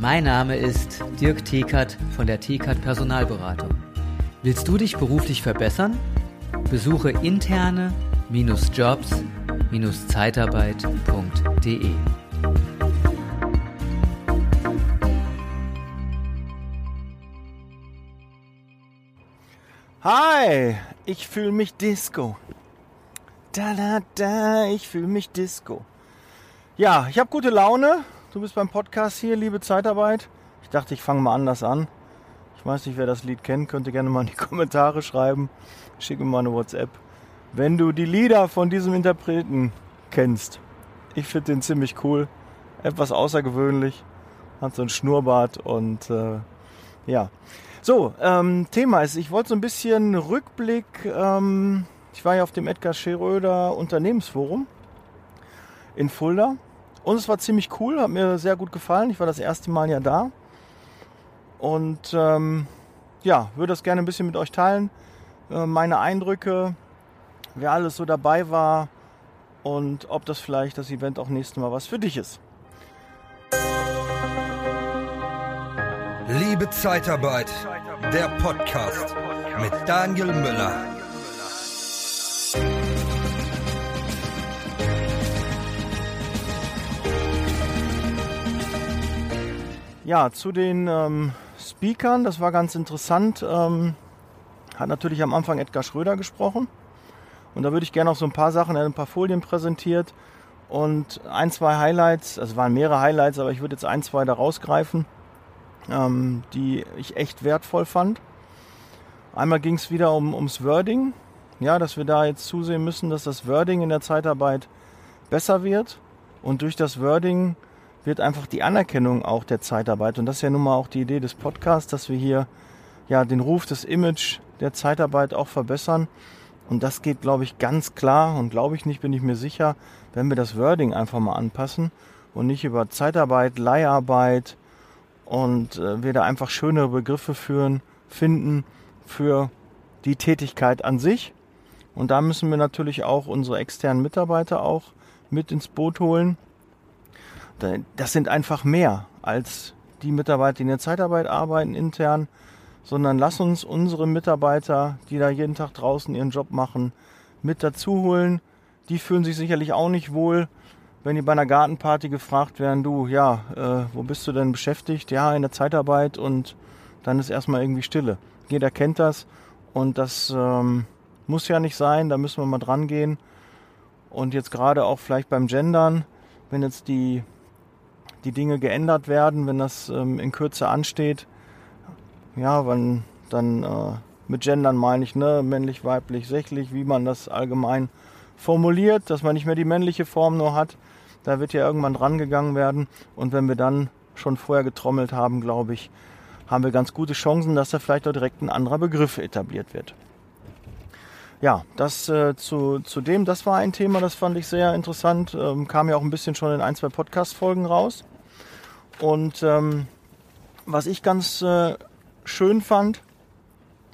Mein Name ist Dirk Thekert von der Thekert Personalberatung. Willst du dich beruflich verbessern? Besuche interne-jobs-zeitarbeit.de. Hi, ich fühle mich Disco. Da da da, ich fühle mich Disco. Ja, ich habe gute Laune. Du bist beim Podcast hier, liebe Zeitarbeit. Ich dachte, ich fange mal anders an. Ich weiß nicht, wer das Lied kennt, könnte gerne mal in die Kommentare schreiben. Schicke mir mal eine WhatsApp. Wenn du die Lieder von diesem Interpreten kennst. Ich finde den ziemlich cool. Etwas außergewöhnlich. Hat so ein Schnurrbart und äh, ja. So, ähm, Thema ist, ich wollte so ein bisschen Rückblick. Ähm, ich war ja auf dem Edgar Schröder Unternehmensforum in Fulda und es war ziemlich cool, hat mir sehr gut gefallen. Ich war das erste Mal ja da und ähm, ja, würde das gerne ein bisschen mit euch teilen. Äh, meine Eindrücke, wer alles so dabei war und ob das vielleicht das Event auch nächstes Mal was für dich ist. Liebe Zeitarbeit, der Podcast mit Daniel Müller. Ja, zu den ähm, Speakern, das war ganz interessant, ähm, hat natürlich am Anfang Edgar Schröder gesprochen. Und da würde ich gerne auch so ein paar Sachen, er hat ein paar Folien präsentiert. Und ein, zwei Highlights, also es waren mehrere Highlights, aber ich würde jetzt ein, zwei da rausgreifen, ähm, die ich echt wertvoll fand. Einmal ging es wieder um, ums Wording, ja, dass wir da jetzt zusehen müssen, dass das Wording in der Zeitarbeit besser wird. Und durch das Wording wird einfach die Anerkennung auch der Zeitarbeit und das ist ja nun mal auch die Idee des Podcasts, dass wir hier ja den Ruf, das Image der Zeitarbeit auch verbessern und das geht, glaube ich, ganz klar und glaube ich nicht, bin ich mir sicher, wenn wir das Wording einfach mal anpassen und nicht über Zeitarbeit, Leiharbeit und äh, wir da einfach schönere Begriffe führen, finden für die Tätigkeit an sich. Und da müssen wir natürlich auch unsere externen Mitarbeiter auch mit ins Boot holen. Das sind einfach mehr als die Mitarbeiter, die in der Zeitarbeit arbeiten intern, sondern lass uns unsere Mitarbeiter, die da jeden Tag draußen ihren Job machen, mit dazu holen. Die fühlen sich sicherlich auch nicht wohl, wenn die bei einer Gartenparty gefragt werden, du, ja, äh, wo bist du denn beschäftigt? Ja, in der Zeitarbeit und dann ist erstmal irgendwie Stille. Jeder kennt das und das ähm, muss ja nicht sein, da müssen wir mal dran gehen. Und jetzt gerade auch vielleicht beim Gendern, wenn jetzt die, die Dinge geändert werden, wenn das ähm, in Kürze ansteht, ja, wenn, dann äh, mit Gendern meine ich, ne, männlich, weiblich, sächlich, wie man das allgemein formuliert, dass man nicht mehr die männliche Form nur hat. Da wird ja irgendwann dran gegangen werden. Und wenn wir dann schon vorher getrommelt haben, glaube ich, haben wir ganz gute Chancen, dass da vielleicht auch direkt ein anderer Begriff etabliert wird. Ja, das äh, zu, zu dem, das war ein Thema, das fand ich sehr interessant. Ähm, kam ja auch ein bisschen schon in ein, zwei Podcast-Folgen raus. Und ähm, was ich ganz äh, schön fand,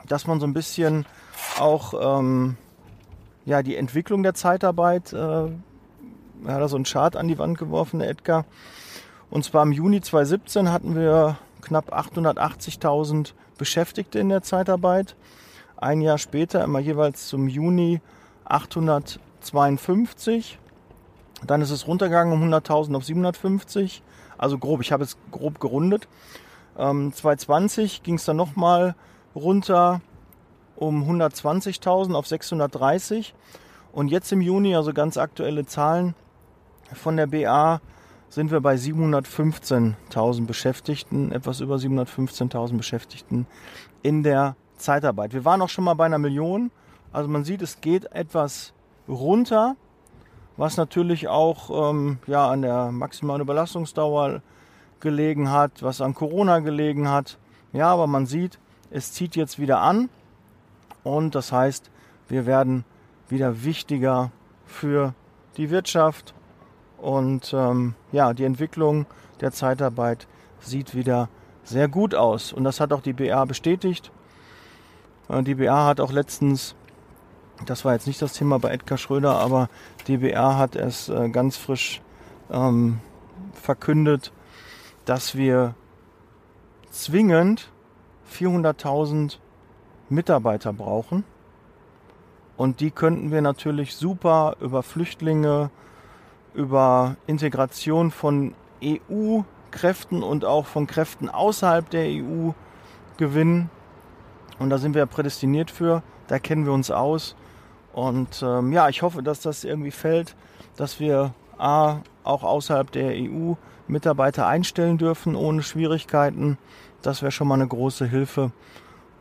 dass man so ein bisschen auch ähm, ja, die Entwicklung der Zeitarbeit, äh, er hat da so einen Chart an die Wand geworfen, der Edgar. Und zwar im Juni 2017 hatten wir knapp 880.000 Beschäftigte in der Zeitarbeit. Ein Jahr später, immer jeweils zum Juni 852. Dann ist es runtergegangen um 100.000 auf 750. Also grob, ich habe es grob gerundet. Ähm, 2020 ging es dann nochmal runter um 120.000 auf 630. Und jetzt im Juni, also ganz aktuelle Zahlen von der BA, sind wir bei 715.000 Beschäftigten, etwas über 715.000 Beschäftigten in der Zeitarbeit. Wir waren auch schon mal bei einer Million. Also man sieht, es geht etwas runter, was natürlich auch ähm, ja, an der maximalen Überlastungsdauer gelegen hat, was an Corona gelegen hat. Ja, aber man sieht, es zieht jetzt wieder an und das heißt, wir werden wieder wichtiger für die Wirtschaft und ähm, ja, die Entwicklung der Zeitarbeit sieht wieder sehr gut aus. Und das hat auch die BA bestätigt. Äh, die BA hat auch letztens, das war jetzt nicht das Thema bei Edgar Schröder, aber die BA hat es äh, ganz frisch ähm, verkündet, dass wir zwingend 400.000 Mitarbeiter brauchen. Und die könnten wir natürlich super über Flüchtlinge, über Integration von EU-Kräften und auch von Kräften außerhalb der EU gewinnen. Und da sind wir prädestiniert für, da kennen wir uns aus. Und ähm, ja, ich hoffe, dass das irgendwie fällt, dass wir A, auch außerhalb der EU Mitarbeiter einstellen dürfen ohne Schwierigkeiten. Das wäre schon mal eine große Hilfe.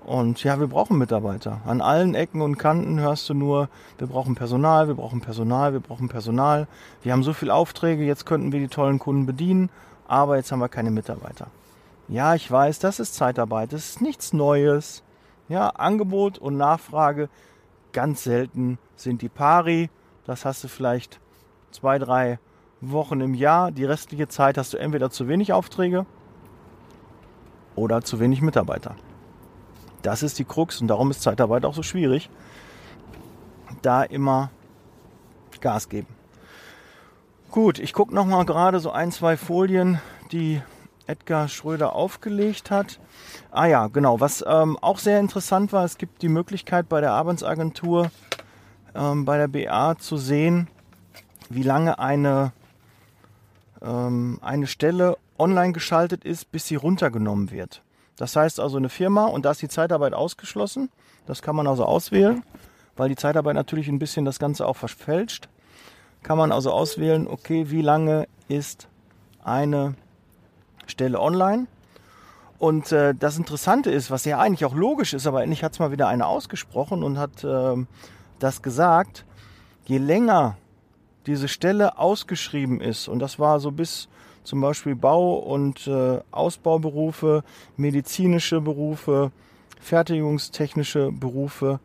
Und ja, wir brauchen Mitarbeiter. An allen Ecken und Kanten hörst du nur, wir brauchen Personal, wir brauchen Personal, wir brauchen Personal. Wir haben so viele Aufträge, jetzt könnten wir die tollen Kunden bedienen, aber jetzt haben wir keine Mitarbeiter. Ja, ich weiß, das ist Zeitarbeit, das ist nichts Neues. Ja, Angebot und Nachfrage ganz selten sind die pari. Das hast du vielleicht zwei, drei Wochen im Jahr. Die restliche Zeit hast du entweder zu wenig Aufträge oder zu wenig Mitarbeiter. Das ist die Krux und darum ist Zeitarbeit auch so schwierig. Da immer Gas geben. Gut, ich gucke noch mal gerade so ein, zwei Folien, die Edgar Schröder aufgelegt hat. Ah ja, genau. Was ähm, auch sehr interessant war, es gibt die Möglichkeit bei der Arbeitsagentur, ähm, bei der BA zu sehen, wie lange eine, ähm, eine Stelle online geschaltet ist, bis sie runtergenommen wird. Das heißt also eine Firma und da ist die Zeitarbeit ausgeschlossen. Das kann man also auswählen, weil die Zeitarbeit natürlich ein bisschen das Ganze auch verfälscht. Kann man also auswählen, okay, wie lange ist eine Stelle online. Und äh, das Interessante ist, was ja eigentlich auch logisch ist, aber endlich hat es mal wieder einer ausgesprochen und hat äh, das gesagt, je länger diese Stelle ausgeschrieben ist, und das war so bis zum Beispiel Bau- und äh, Ausbauberufe, medizinische Berufe, fertigungstechnische Berufe.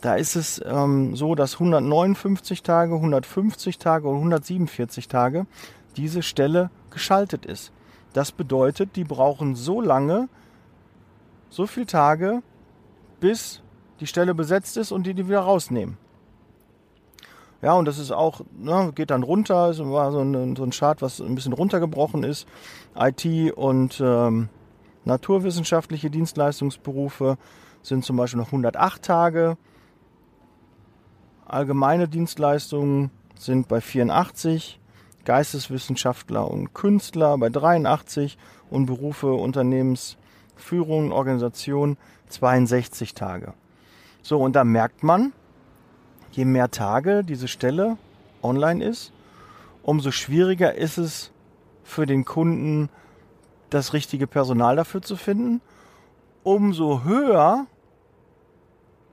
Da ist es ähm, so, dass 159 Tage, 150 Tage und 147 Tage diese Stelle geschaltet ist. Das bedeutet, die brauchen so lange, so viele Tage, bis die Stelle besetzt ist und die die wieder rausnehmen. Ja, und das ist auch, ne, geht dann runter, es war so ein, so ein Chart, was ein bisschen runtergebrochen ist. IT und ähm, naturwissenschaftliche Dienstleistungsberufe sind zum Beispiel noch 108 Tage. Allgemeine Dienstleistungen sind bei 84, Geisteswissenschaftler und Künstler bei 83 und Berufe Unternehmensführung, Organisation 62 Tage. So, und da merkt man, je mehr Tage diese Stelle online ist, umso schwieriger ist es für den Kunden, das richtige Personal dafür zu finden. Umso höher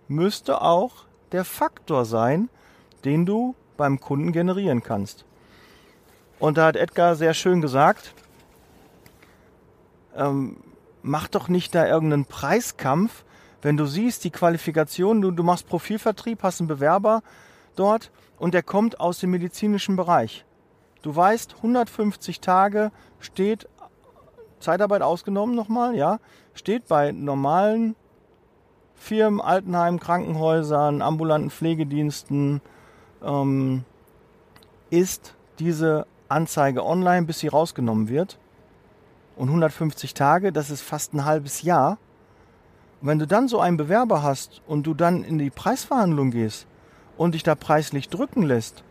müsste auch der Faktor sein, den du beim Kunden generieren kannst. Und da hat Edgar sehr schön gesagt, ähm, mach doch nicht da irgendeinen Preiskampf, wenn du siehst, die Qualifikation, du, du machst Profilvertrieb, hast einen Bewerber dort und der kommt aus dem medizinischen Bereich. Du weißt, 150 Tage steht, Zeitarbeit ausgenommen nochmal, ja, steht bei normalen Firmen, Altenheimen, Krankenhäusern, ambulanten Pflegediensten, ähm, ist diese Anzeige online, bis sie rausgenommen wird. Und 150 Tage, das ist fast ein halbes Jahr. Und wenn du dann so einen Bewerber hast und du dann in die Preisverhandlung gehst und dich da preislich drücken lässt,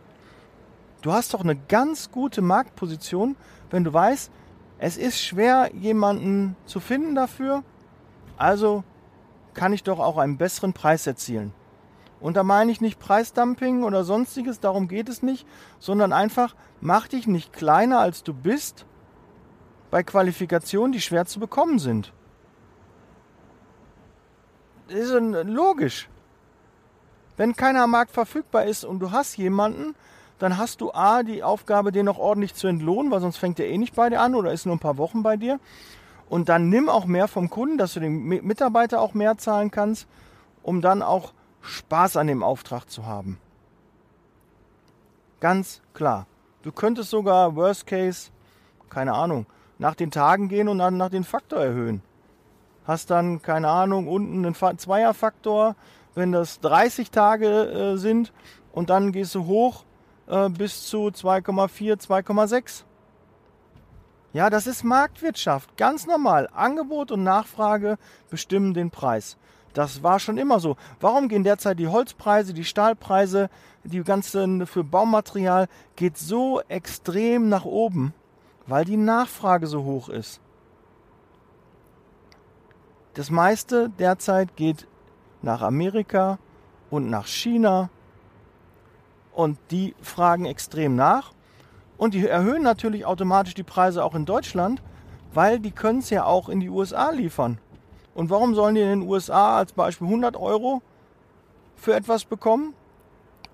du hast doch eine ganz gute Marktposition, wenn du weißt, es ist schwer, jemanden zu finden dafür, also kann ich doch auch einen besseren Preis erzielen. Und da meine ich nicht Preisdumping oder sonstiges, darum geht es nicht, sondern einfach, mach dich nicht kleiner als du bist bei Qualifikationen, die schwer zu bekommen sind ist logisch. Wenn keiner am Markt verfügbar ist und du hast jemanden, dann hast du A, die Aufgabe, den noch ordentlich zu entlohnen, weil sonst fängt er eh nicht bei dir an oder ist nur ein paar Wochen bei dir. Und dann nimm auch mehr vom Kunden, dass du dem Mitarbeiter auch mehr zahlen kannst, um dann auch Spaß an dem Auftrag zu haben. Ganz klar. Du könntest sogar, worst case, keine Ahnung, nach den Tagen gehen und dann nach den Faktor erhöhen hast dann, keine Ahnung, unten einen Zweierfaktor, wenn das 30 Tage äh, sind und dann gehst du hoch äh, bis zu 2,4, 2,6. Ja, das ist Marktwirtschaft, ganz normal. Angebot und Nachfrage bestimmen den Preis. Das war schon immer so. Warum gehen derzeit die Holzpreise, die Stahlpreise, die ganzen für Baumaterial geht so extrem nach oben? Weil die Nachfrage so hoch ist. Das meiste derzeit geht nach Amerika und nach China und die fragen extrem nach und die erhöhen natürlich automatisch die Preise auch in Deutschland, weil die können es ja auch in die USA liefern. Und warum sollen die in den USA als Beispiel 100 Euro für etwas bekommen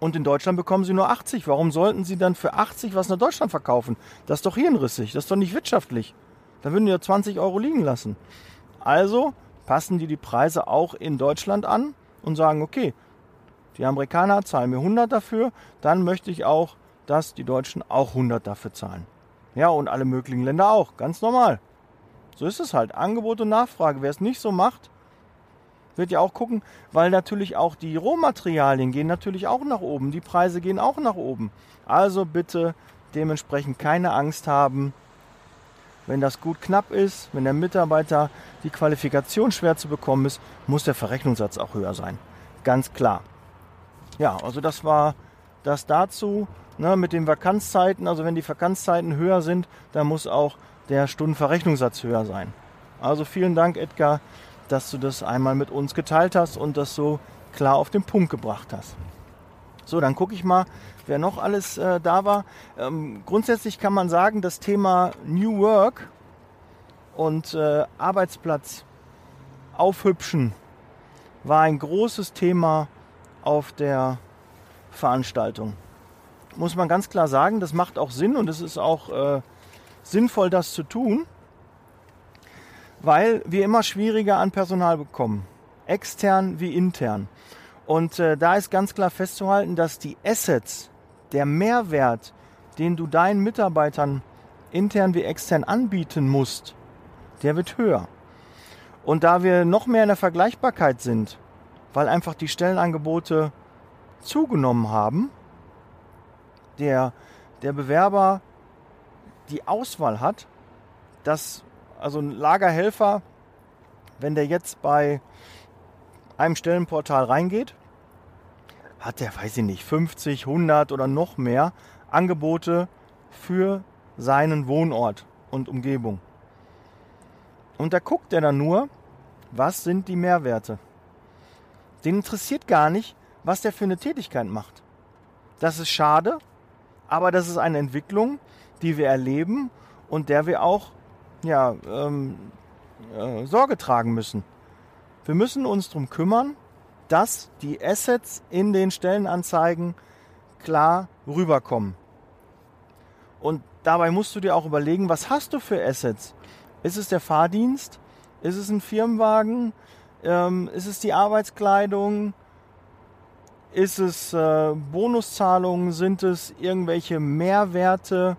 und in Deutschland bekommen sie nur 80? Warum sollten sie dann für 80 was nach Deutschland verkaufen? Das ist doch hirnrissig, das ist doch nicht wirtschaftlich. Da würden die ja 20 Euro liegen lassen. Also passen die die Preise auch in Deutschland an und sagen, okay, die Amerikaner zahlen mir 100 dafür, dann möchte ich auch, dass die Deutschen auch 100 dafür zahlen. Ja, und alle möglichen Länder auch, ganz normal. So ist es halt, Angebot und Nachfrage. Wer es nicht so macht, wird ja auch gucken, weil natürlich auch die Rohmaterialien gehen natürlich auch nach oben, die Preise gehen auch nach oben. Also bitte dementsprechend keine Angst haben, wenn das gut knapp ist, wenn der Mitarbeiter die Qualifikation schwer zu bekommen ist, muss der Verrechnungssatz auch höher sein. Ganz klar. Ja, also das war das dazu. Ne, mit den Vakanzzeiten, also wenn die Vakanzzeiten höher sind, dann muss auch der Stundenverrechnungssatz höher sein. Also vielen Dank, Edgar, dass du das einmal mit uns geteilt hast und das so klar auf den Punkt gebracht hast. So, dann gucke ich mal, wer noch alles äh, da war. Ähm, grundsätzlich kann man sagen, das Thema New Work und äh, Arbeitsplatz aufhübschen war ein großes Thema auf der Veranstaltung. Muss man ganz klar sagen, das macht auch Sinn und es ist auch äh, sinnvoll, das zu tun, weil wir immer schwieriger an Personal bekommen, extern wie intern. Und äh, da ist ganz klar festzuhalten, dass die Assets, der Mehrwert, den du deinen Mitarbeitern intern wie extern anbieten musst, der wird höher. Und da wir noch mehr in der Vergleichbarkeit sind, weil einfach die Stellenangebote zugenommen haben, der, der Bewerber die Auswahl hat, dass also ein Lagerhelfer, wenn der jetzt bei einem Stellenportal reingeht, hat der, weiß ich nicht, 50, 100 oder noch mehr Angebote für seinen Wohnort und Umgebung. Und da guckt er dann nur, was sind die Mehrwerte. Den interessiert gar nicht, was der für eine Tätigkeit macht. Das ist schade, aber das ist eine Entwicklung, die wir erleben und der wir auch ja, ähm, äh, Sorge tragen müssen. Wir müssen uns darum kümmern, dass die Assets in den Stellenanzeigen klar rüberkommen. Und dabei musst du dir auch überlegen, was hast du für Assets? Ist es der Fahrdienst? Ist es ein Firmenwagen? Ähm, ist es die Arbeitskleidung? Ist es äh, Bonuszahlungen? Sind es irgendwelche Mehrwerte?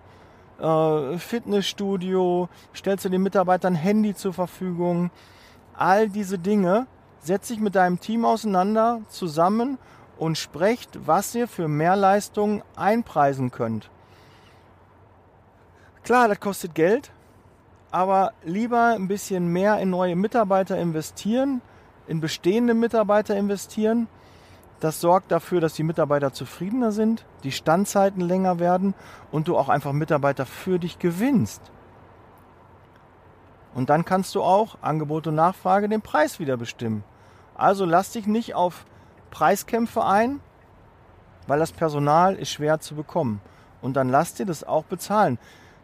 Äh, Fitnessstudio? Stellst du den Mitarbeitern Handy zur Verfügung? all diese Dinge, setzt sich mit deinem Team auseinander, zusammen und sprecht, was ihr für Mehrleistungen einpreisen könnt. Klar, das kostet Geld, aber lieber ein bisschen mehr in neue Mitarbeiter investieren, in bestehende Mitarbeiter investieren. Das sorgt dafür, dass die Mitarbeiter zufriedener sind, die Standzeiten länger werden und du auch einfach Mitarbeiter für dich gewinnst. Und dann kannst du auch Angebot und Nachfrage den Preis wieder bestimmen. Also lass dich nicht auf Preiskämpfe ein, weil das Personal ist schwer zu bekommen. Und dann lass dir das auch bezahlen.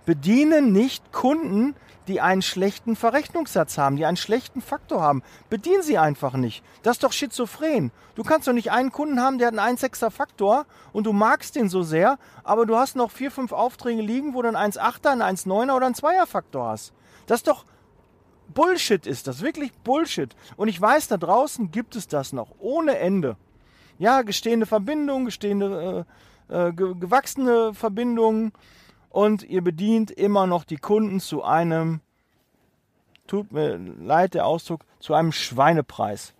Bediene nicht Kunden, die einen schlechten Verrechnungssatz haben, die einen schlechten Faktor haben. Bedien sie einfach nicht. Das ist doch schizophren. Du kannst doch nicht einen Kunden haben, der hat einen 1,6er Faktor und du magst den so sehr, aber du hast noch vier, fünf Aufträge liegen, wo du einen 1,8er, einen 1,9er oder einen 2er Faktor hast. Das ist doch Bullshit ist das, wirklich Bullshit. Und ich weiß, da draußen gibt es das noch, ohne Ende. Ja, gestehende Verbindungen, gestehende, äh, äh, gewachsene Verbindungen. Und ihr bedient immer noch die Kunden zu einem, tut mir leid der Ausdruck, zu einem Schweinepreis.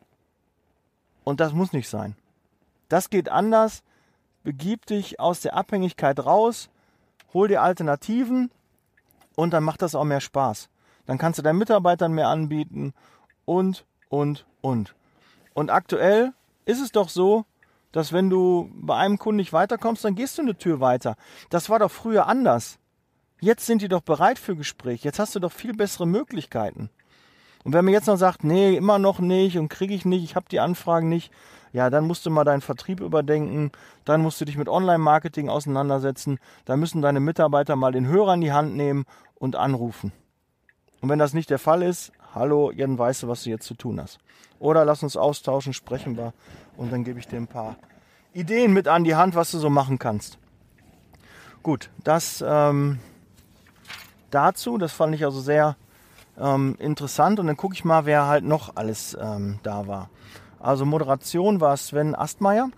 Und das muss nicht sein. Das geht anders. Begib dich aus der Abhängigkeit raus, hol dir Alternativen Und dann macht das auch mehr Spaß. Dann kannst du deinen Mitarbeitern mehr anbieten und, und, und. Und aktuell ist es doch so, dass wenn du bei einem Kunden nicht weiterkommst, dann gehst du eine Tür weiter. Das war doch früher anders. Jetzt sind die doch bereit für Gespräch. Jetzt hast du doch viel bessere Möglichkeiten. Und wenn man jetzt noch sagt, nee, immer noch nicht und kriege ich nicht, ich habe die Anfragen nicht, ja, dann musst du mal deinen Vertrieb überdenken, dann musst du dich mit Online-Marketing auseinandersetzen, dann müssen deine Mitarbeiter mal den Hörer in die Hand nehmen und anrufen. Und wenn das nicht der Fall ist, hallo, dann weißt du, was du jetzt zu tun hast. Oder lass uns austauschen, sprechen wir und dann gebe ich dir ein paar Ideen mit an die Hand, was du so machen kannst. Gut, das ähm, dazu, das fand ich also sehr ähm, interessant und dann gucke ich mal, wer halt noch alles ähm, da war. Also Moderation war Sven Astmeier,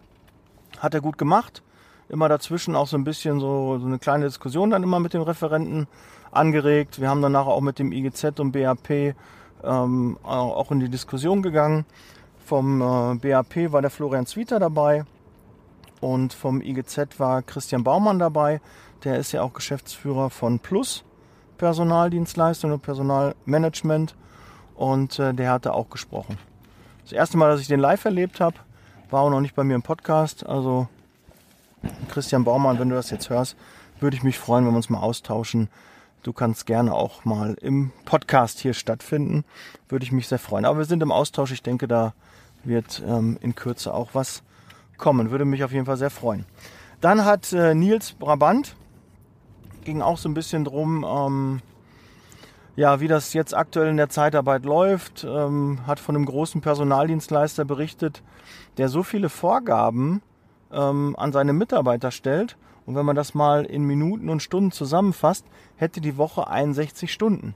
hat er gut gemacht. Immer dazwischen auch so ein bisschen so, so eine kleine Diskussion dann immer mit dem Referenten angeregt. Wir haben danach auch mit dem IGZ und BAP ähm, auch in die Diskussion gegangen. Vom äh, BAP war der Florian Zwieter dabei und vom IGZ war Christian Baumann dabei. Der ist ja auch Geschäftsführer von Plus Personaldienstleistung und Personalmanagement und äh, der hatte auch gesprochen. Das erste Mal, dass ich den live erlebt habe, war auch noch nicht bei mir im Podcast. Also Christian Baumann, wenn du das jetzt hörst, würde ich mich freuen, wenn wir uns mal austauschen. Du kannst gerne auch mal im Podcast hier stattfinden. Würde ich mich sehr freuen. Aber wir sind im Austausch. Ich denke, da wird ähm, in Kürze auch was kommen. Würde mich auf jeden Fall sehr freuen. Dann hat äh, Nils Brabant ging auch so ein bisschen drum, ähm, ja, wie das jetzt aktuell in der Zeitarbeit läuft. Ähm, hat von einem großen Personaldienstleister berichtet, der so viele Vorgaben ähm, an seine Mitarbeiter stellt. Und wenn man das mal in Minuten und Stunden zusammenfasst, hätte die Woche 61 Stunden.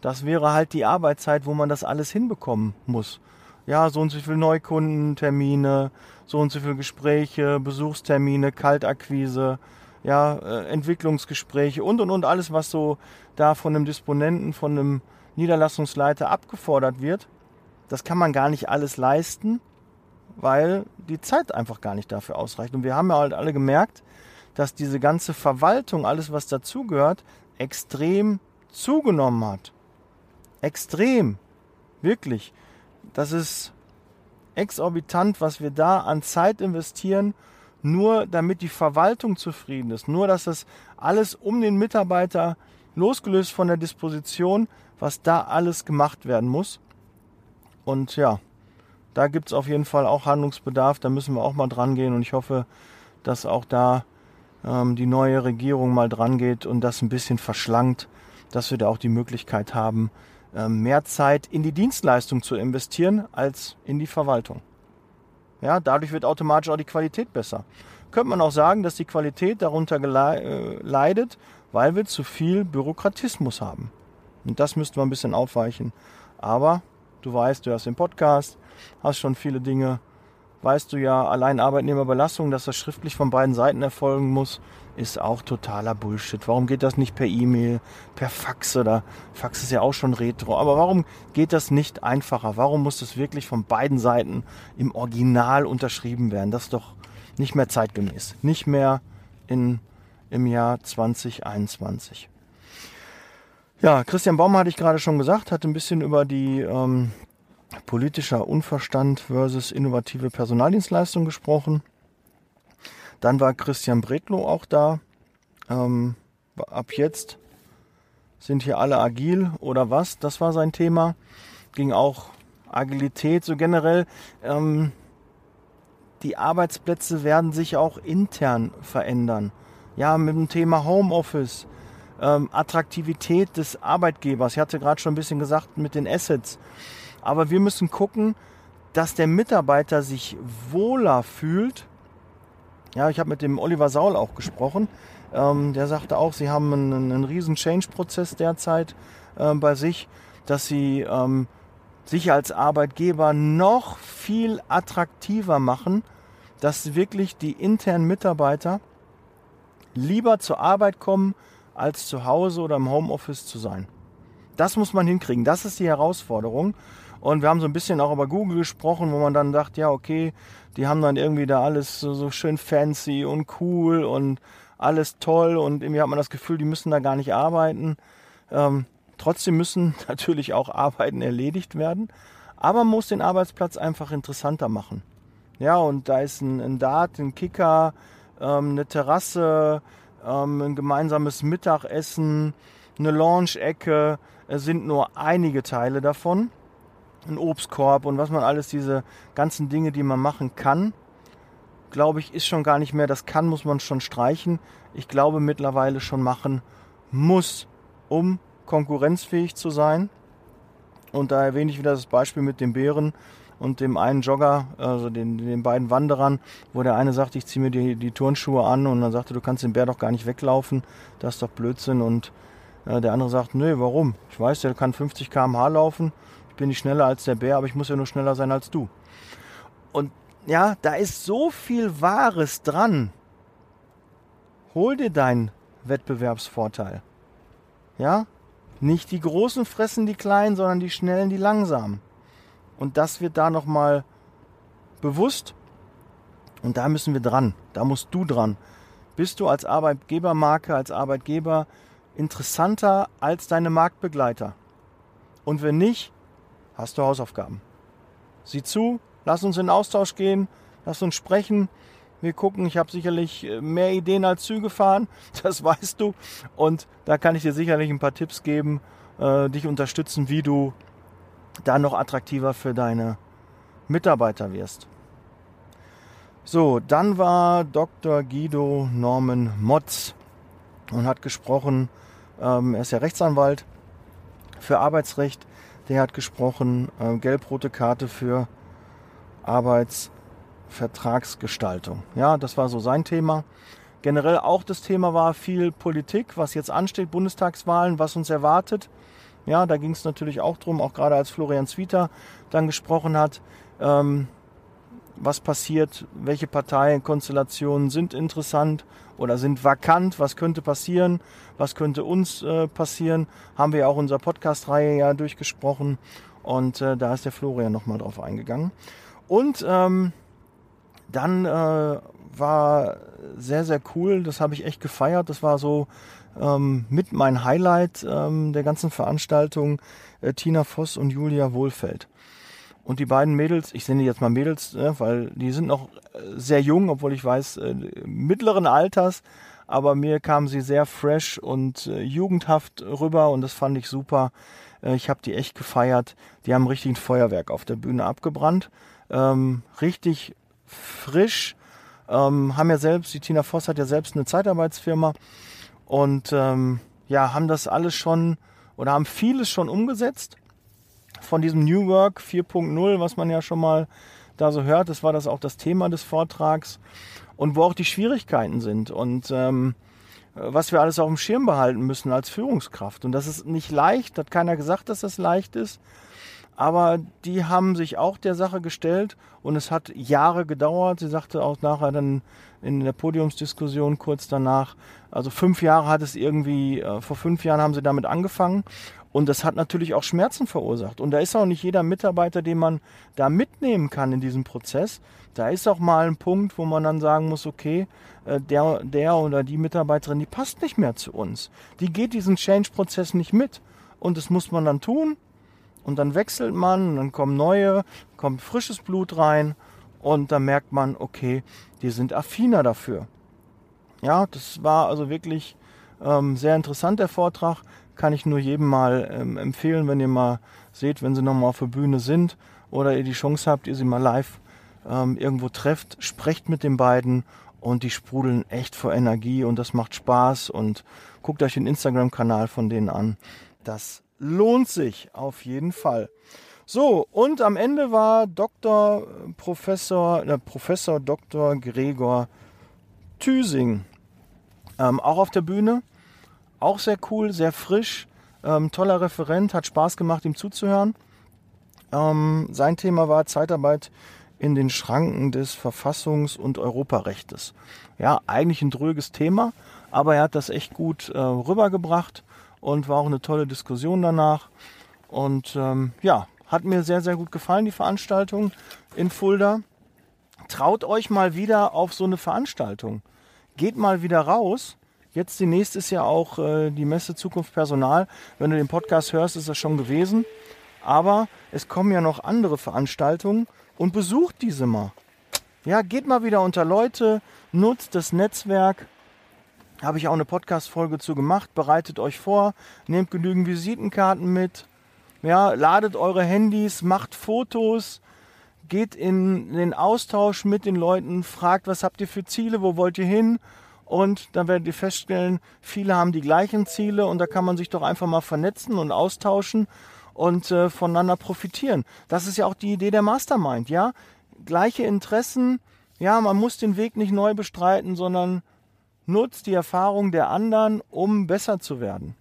Das wäre halt die Arbeitszeit, wo man das alles hinbekommen muss. Ja, so und so viele Neukundentermine, so und so viele Gespräche, Besuchstermine, Kaltakquise, ja, äh, Entwicklungsgespräche und und und alles, was so da von einem Disponenten, von einem Niederlassungsleiter abgefordert wird, das kann man gar nicht alles leisten, weil die Zeit einfach gar nicht dafür ausreicht. Und wir haben ja halt alle gemerkt, dass diese ganze Verwaltung, alles was dazugehört, extrem zugenommen hat. Extrem. Wirklich. Das ist exorbitant, was wir da an Zeit investieren nur damit die Verwaltung zufrieden ist, nur dass das alles um den Mitarbeiter losgelöst von der Disposition, was da alles gemacht werden muss. Und ja, da gibt es auf jeden Fall auch Handlungsbedarf, da müssen wir auch mal dran gehen und ich hoffe, dass auch da ähm, die neue Regierung mal dran geht und das ein bisschen verschlankt, dass wir da auch die Möglichkeit haben, ähm, mehr Zeit in die Dienstleistung zu investieren als in die Verwaltung. Ja, dadurch wird automatisch auch die Qualität besser. Könnte man auch sagen, dass die Qualität darunter äh, leidet, weil wir zu viel Bürokratismus haben. Und das müssten wir ein bisschen aufweichen. Aber du weißt, du hast den Podcast, hast schon viele Dinge weißt du ja, allein Arbeitnehmerbelastung, dass das schriftlich von beiden Seiten erfolgen muss, ist auch totaler Bullshit. Warum geht das nicht per E-Mail, per Fax oder Fax ist ja auch schon retro. Aber warum geht das nicht einfacher? Warum muss das wirklich von beiden Seiten im Original unterschrieben werden? Das ist doch nicht mehr zeitgemäß. Nicht mehr in, im Jahr 2021. Ja, Christian Baum hatte ich gerade schon gesagt, hat ein bisschen über die ähm, politischer Unverstand versus innovative Personaldienstleistung gesprochen. Dann war Christian Bredlow auch da. Ähm, ab jetzt sind hier alle agil oder was? Das war sein Thema. Ging auch Agilität so generell. Ähm, die Arbeitsplätze werden sich auch intern verändern. Ja, mit dem Thema Homeoffice, ähm, Attraktivität des Arbeitgebers. Ich hatte gerade schon ein bisschen gesagt mit den Assets. Aber wir müssen gucken, dass der Mitarbeiter sich wohler fühlt. Ja, ich habe mit dem Oliver Saul auch gesprochen. Ähm, der sagte auch, sie haben einen, einen riesen Change-Prozess derzeit äh, bei sich, dass sie ähm, sich als Arbeitgeber noch viel attraktiver machen, dass wirklich die internen Mitarbeiter lieber zur Arbeit kommen, als zu Hause oder im Homeoffice zu sein. Das muss man hinkriegen. Das ist die Herausforderung. Und wir haben so ein bisschen auch über Google gesprochen, wo man dann dachte, ja, okay, die haben dann irgendwie da alles so, so schön fancy und cool und alles toll und irgendwie hat man das Gefühl, die müssen da gar nicht arbeiten. Ähm, trotzdem müssen natürlich auch Arbeiten erledigt werden, aber man muss den Arbeitsplatz einfach interessanter machen. Ja, und da ist ein, ein Dart, ein Kicker, ähm, eine Terrasse, ähm, ein gemeinsames Mittagessen, eine Launch-Ecke, es sind nur einige Teile davon. Ein Obstkorb und was man alles, diese ganzen Dinge, die man machen kann, glaube ich, ist schon gar nicht mehr. Das kann, muss man schon streichen. Ich glaube mittlerweile schon machen muss, um konkurrenzfähig zu sein. Und da erwähne ich wieder das Beispiel mit den Bären und dem einen Jogger, also den, den beiden Wanderern, wo der eine sagt, ich ziehe mir die, die Turnschuhe an und dann sagte, du kannst den Bär doch gar nicht weglaufen, das ist doch Blödsinn. Und äh, der andere sagt, nö, warum? Ich weiß, der kann 50 km/h laufen, bin nicht schneller als der Bär, aber ich muss ja nur schneller sein als du. Und ja, da ist so viel Wahres dran. Hol dir deinen Wettbewerbsvorteil. Ja? Nicht die Großen fressen die Kleinen, sondern die Schnellen die Langsamen. Und das wird da nochmal bewusst. Und da müssen wir dran. Da musst du dran. Bist du als Arbeitgebermarke, als Arbeitgeber interessanter als deine Marktbegleiter? Und wenn nicht, hast du Hausaufgaben. Sieh zu, lass uns in Austausch gehen, lass uns sprechen. Wir gucken, ich habe sicherlich äh, mehr Ideen als Züge fahren, das weißt du. Und da kann ich dir sicherlich ein paar Tipps geben, äh, dich unterstützen, wie du da noch attraktiver für deine Mitarbeiter wirst. So, dann war Dr. Guido Norman Motz und hat gesprochen, ähm, er ist ja Rechtsanwalt für Arbeitsrecht, der hat gesprochen, äh, gelb-rote Karte für Arbeitsvertragsgestaltung. Ja, das war so sein Thema. Generell auch das Thema war viel Politik, was jetzt ansteht, Bundestagswahlen, was uns erwartet. Ja, da ging es natürlich auch drum, auch gerade als Florian Zwieter dann gesprochen hat, ähm, was passiert, welche Parteienkonstellationen sind interessant oder sind vakant, was könnte passieren, was könnte uns äh, passieren, haben wir ja auch unserer Podcast-Reihe ja durchgesprochen und äh, da ist der Florian nochmal drauf eingegangen. Und ähm, dann äh, war sehr, sehr cool, das habe ich echt gefeiert, das war so ähm, mit mein Highlight ähm, der ganzen Veranstaltung äh, Tina Voss und Julia Wohlfeld. Und die beiden Mädels, ich nenne jetzt mal Mädels, äh, weil die sind noch äh, sehr jung, obwohl ich weiß, äh, mittleren Alters, aber mir kamen sie sehr fresh und äh, jugendhaft rüber und das fand ich super. Äh, ich habe die echt gefeiert. Die haben richtig ein Feuerwerk auf der Bühne abgebrannt. Ähm, richtig frisch. Ähm, haben ja selbst, die Tina Voss hat ja selbst eine Zeitarbeitsfirma und ähm, ja, haben das alles schon oder haben vieles schon umgesetzt von diesem New Work 4.0, was man ja schon mal da so hört. Das war das auch das Thema des Vortrags und wo auch die Schwierigkeiten sind und ähm, was wir alles auf dem Schirm behalten müssen als Führungskraft. Und das ist nicht leicht, hat keiner gesagt, dass das leicht ist. Aber die haben sich auch der Sache gestellt und es hat Jahre gedauert. Sie sagte auch nachher dann in der Podiumsdiskussion kurz danach, also fünf Jahre hat es irgendwie, äh, vor fünf Jahren haben sie damit angefangen und das hat natürlich auch Schmerzen verursacht. Und da ist auch nicht jeder Mitarbeiter, den man da mitnehmen kann in diesem Prozess. Da ist auch mal ein Punkt, wo man dann sagen muss, okay, äh, der, der oder die Mitarbeiterin, die passt nicht mehr zu uns. Die geht diesen Change-Prozess nicht mit. Und das muss man dann tun und dann wechselt man und dann kommen neue, kommt frisches Blut rein und dann merkt man, okay, die sind affiner dafür. Ja, das war also wirklich ähm, sehr interessant, der Vortrag. Kann ich nur jedem mal ähm, empfehlen, wenn ihr mal seht, wenn sie nochmal auf der Bühne sind oder ihr die Chance habt, ihr sie mal live ähm, irgendwo trefft, sprecht mit den beiden und die sprudeln echt vor Energie und das macht Spaß und guckt euch den Instagram-Kanal von denen an. Das lohnt sich auf jeden Fall. So, und am Ende war Dr. Professor, äh, Professor Dr. Gregor Thüsing ähm, auch auf der Bühne. Auch sehr cool, sehr frisch, ähm, toller Referent, hat Spaß gemacht, ihm zuzuhören. Ähm, sein Thema war Zeitarbeit in den Schranken des Verfassungs- und Europarechtes. Ja, eigentlich ein dröges Thema, aber er hat das echt gut äh, rübergebracht und war auch eine tolle Diskussion danach. Und ähm, ja, hat mir sehr, sehr gut gefallen, die Veranstaltung in Fulda. Traut euch mal wieder auf so eine Veranstaltung. geht mal wieder raus. Jetzt die nächste ist ja auch äh, die Messe Zukunft Personal. Wenn du den Podcast hörst, ist das schon gewesen. Aber es kommen ja noch andere Veranstaltungen und besucht diese mal. Ja, geht mal wieder unter Leute, nutzt das Netzwerk. Habe ich auch eine Podcast-Folge zu gemacht. Bereitet euch vor, nehmt genügend Visitenkarten mit. Ja, ladet eure Handys, macht Fotos, geht in den Austausch mit den Leuten, fragt, was habt ihr für Ziele, wo wollt ihr hin? Und dann werdet ihr feststellen, viele haben die gleichen Ziele und da kann man sich doch einfach mal vernetzen und austauschen und äh, voneinander profitieren. Das ist ja auch die Idee der Mastermind, ja? Gleiche Interessen, ja, man muss den Weg nicht neu bestreiten, sondern nutzt die Erfahrung der anderen, um besser zu werden.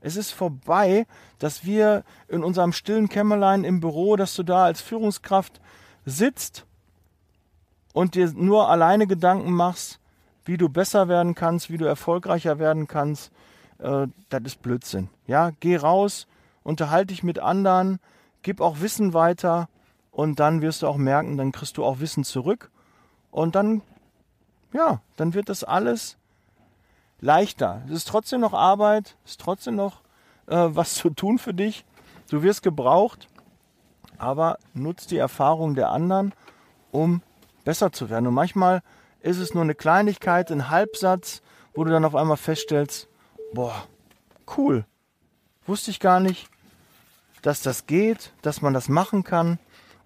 Es ist vorbei, dass wir in unserem stillen Kämmerlein im Büro, dass du da als Führungskraft sitzt und dir nur alleine Gedanken machst, wie du besser werden kannst, wie du erfolgreicher werden kannst. Äh, das ist Blödsinn. Ja, geh raus, unterhalte dich mit anderen, gib auch Wissen weiter und dann wirst du auch merken, dann kriegst du auch Wissen zurück und dann, ja, dann wird das alles leichter. Es ist trotzdem noch Arbeit, es ist trotzdem noch äh, was zu tun für dich. Du wirst gebraucht, aber nutzt die Erfahrung der anderen, um besser zu werden. Und manchmal ist es nur eine Kleinigkeit, ein Halbsatz, wo du dann auf einmal feststellst, boah, cool, wusste ich gar nicht, dass das geht, dass man das machen kann.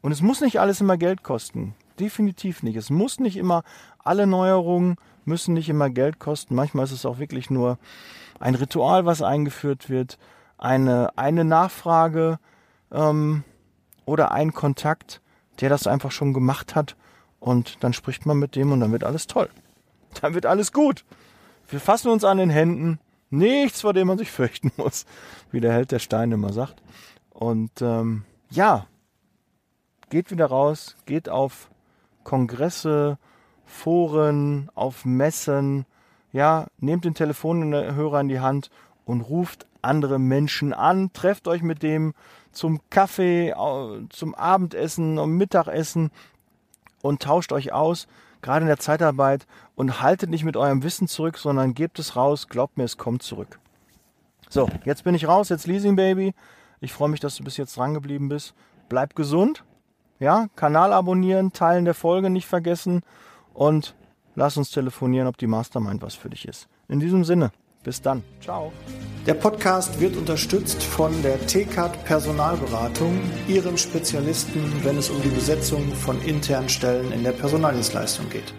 Und es muss nicht alles immer Geld kosten. Definitiv nicht. Es muss nicht immer, alle Neuerungen müssen nicht immer Geld kosten. Manchmal ist es auch wirklich nur ein Ritual, was eingeführt wird, eine, eine Nachfrage ähm, oder ein Kontakt, der das einfach schon gemacht hat. Und dann spricht man mit dem und dann wird alles toll. Dann wird alles gut. Wir fassen uns an den Händen. Nichts, vor dem man sich fürchten muss, wie der Held der Steine immer sagt. Und ähm, ja, geht wieder raus, geht auf Kongresse, Foren, auf Messen, ja, nehmt den Telefonhörer in die Hand und ruft andere Menschen an, trefft euch mit dem zum Kaffee, zum Abendessen, um Mittagessen und tauscht euch aus, gerade in der Zeitarbeit und haltet nicht mit eurem Wissen zurück, sondern gebt es raus, glaubt mir, es kommt zurück. So, jetzt bin ich raus, jetzt Leasing Baby. Ich freue mich, dass du bis jetzt dran geblieben bist. Bleib gesund. Ja, Kanal abonnieren, Teilen der Folge nicht vergessen und lass uns telefonieren, ob die Mastermind was für dich ist. In diesem Sinne, bis dann. Ciao. Der Podcast wird unterstützt von der TCAT Personalberatung, ihrem Spezialisten, wenn es um die Besetzung von internen Stellen in der Personaldienstleistung geht.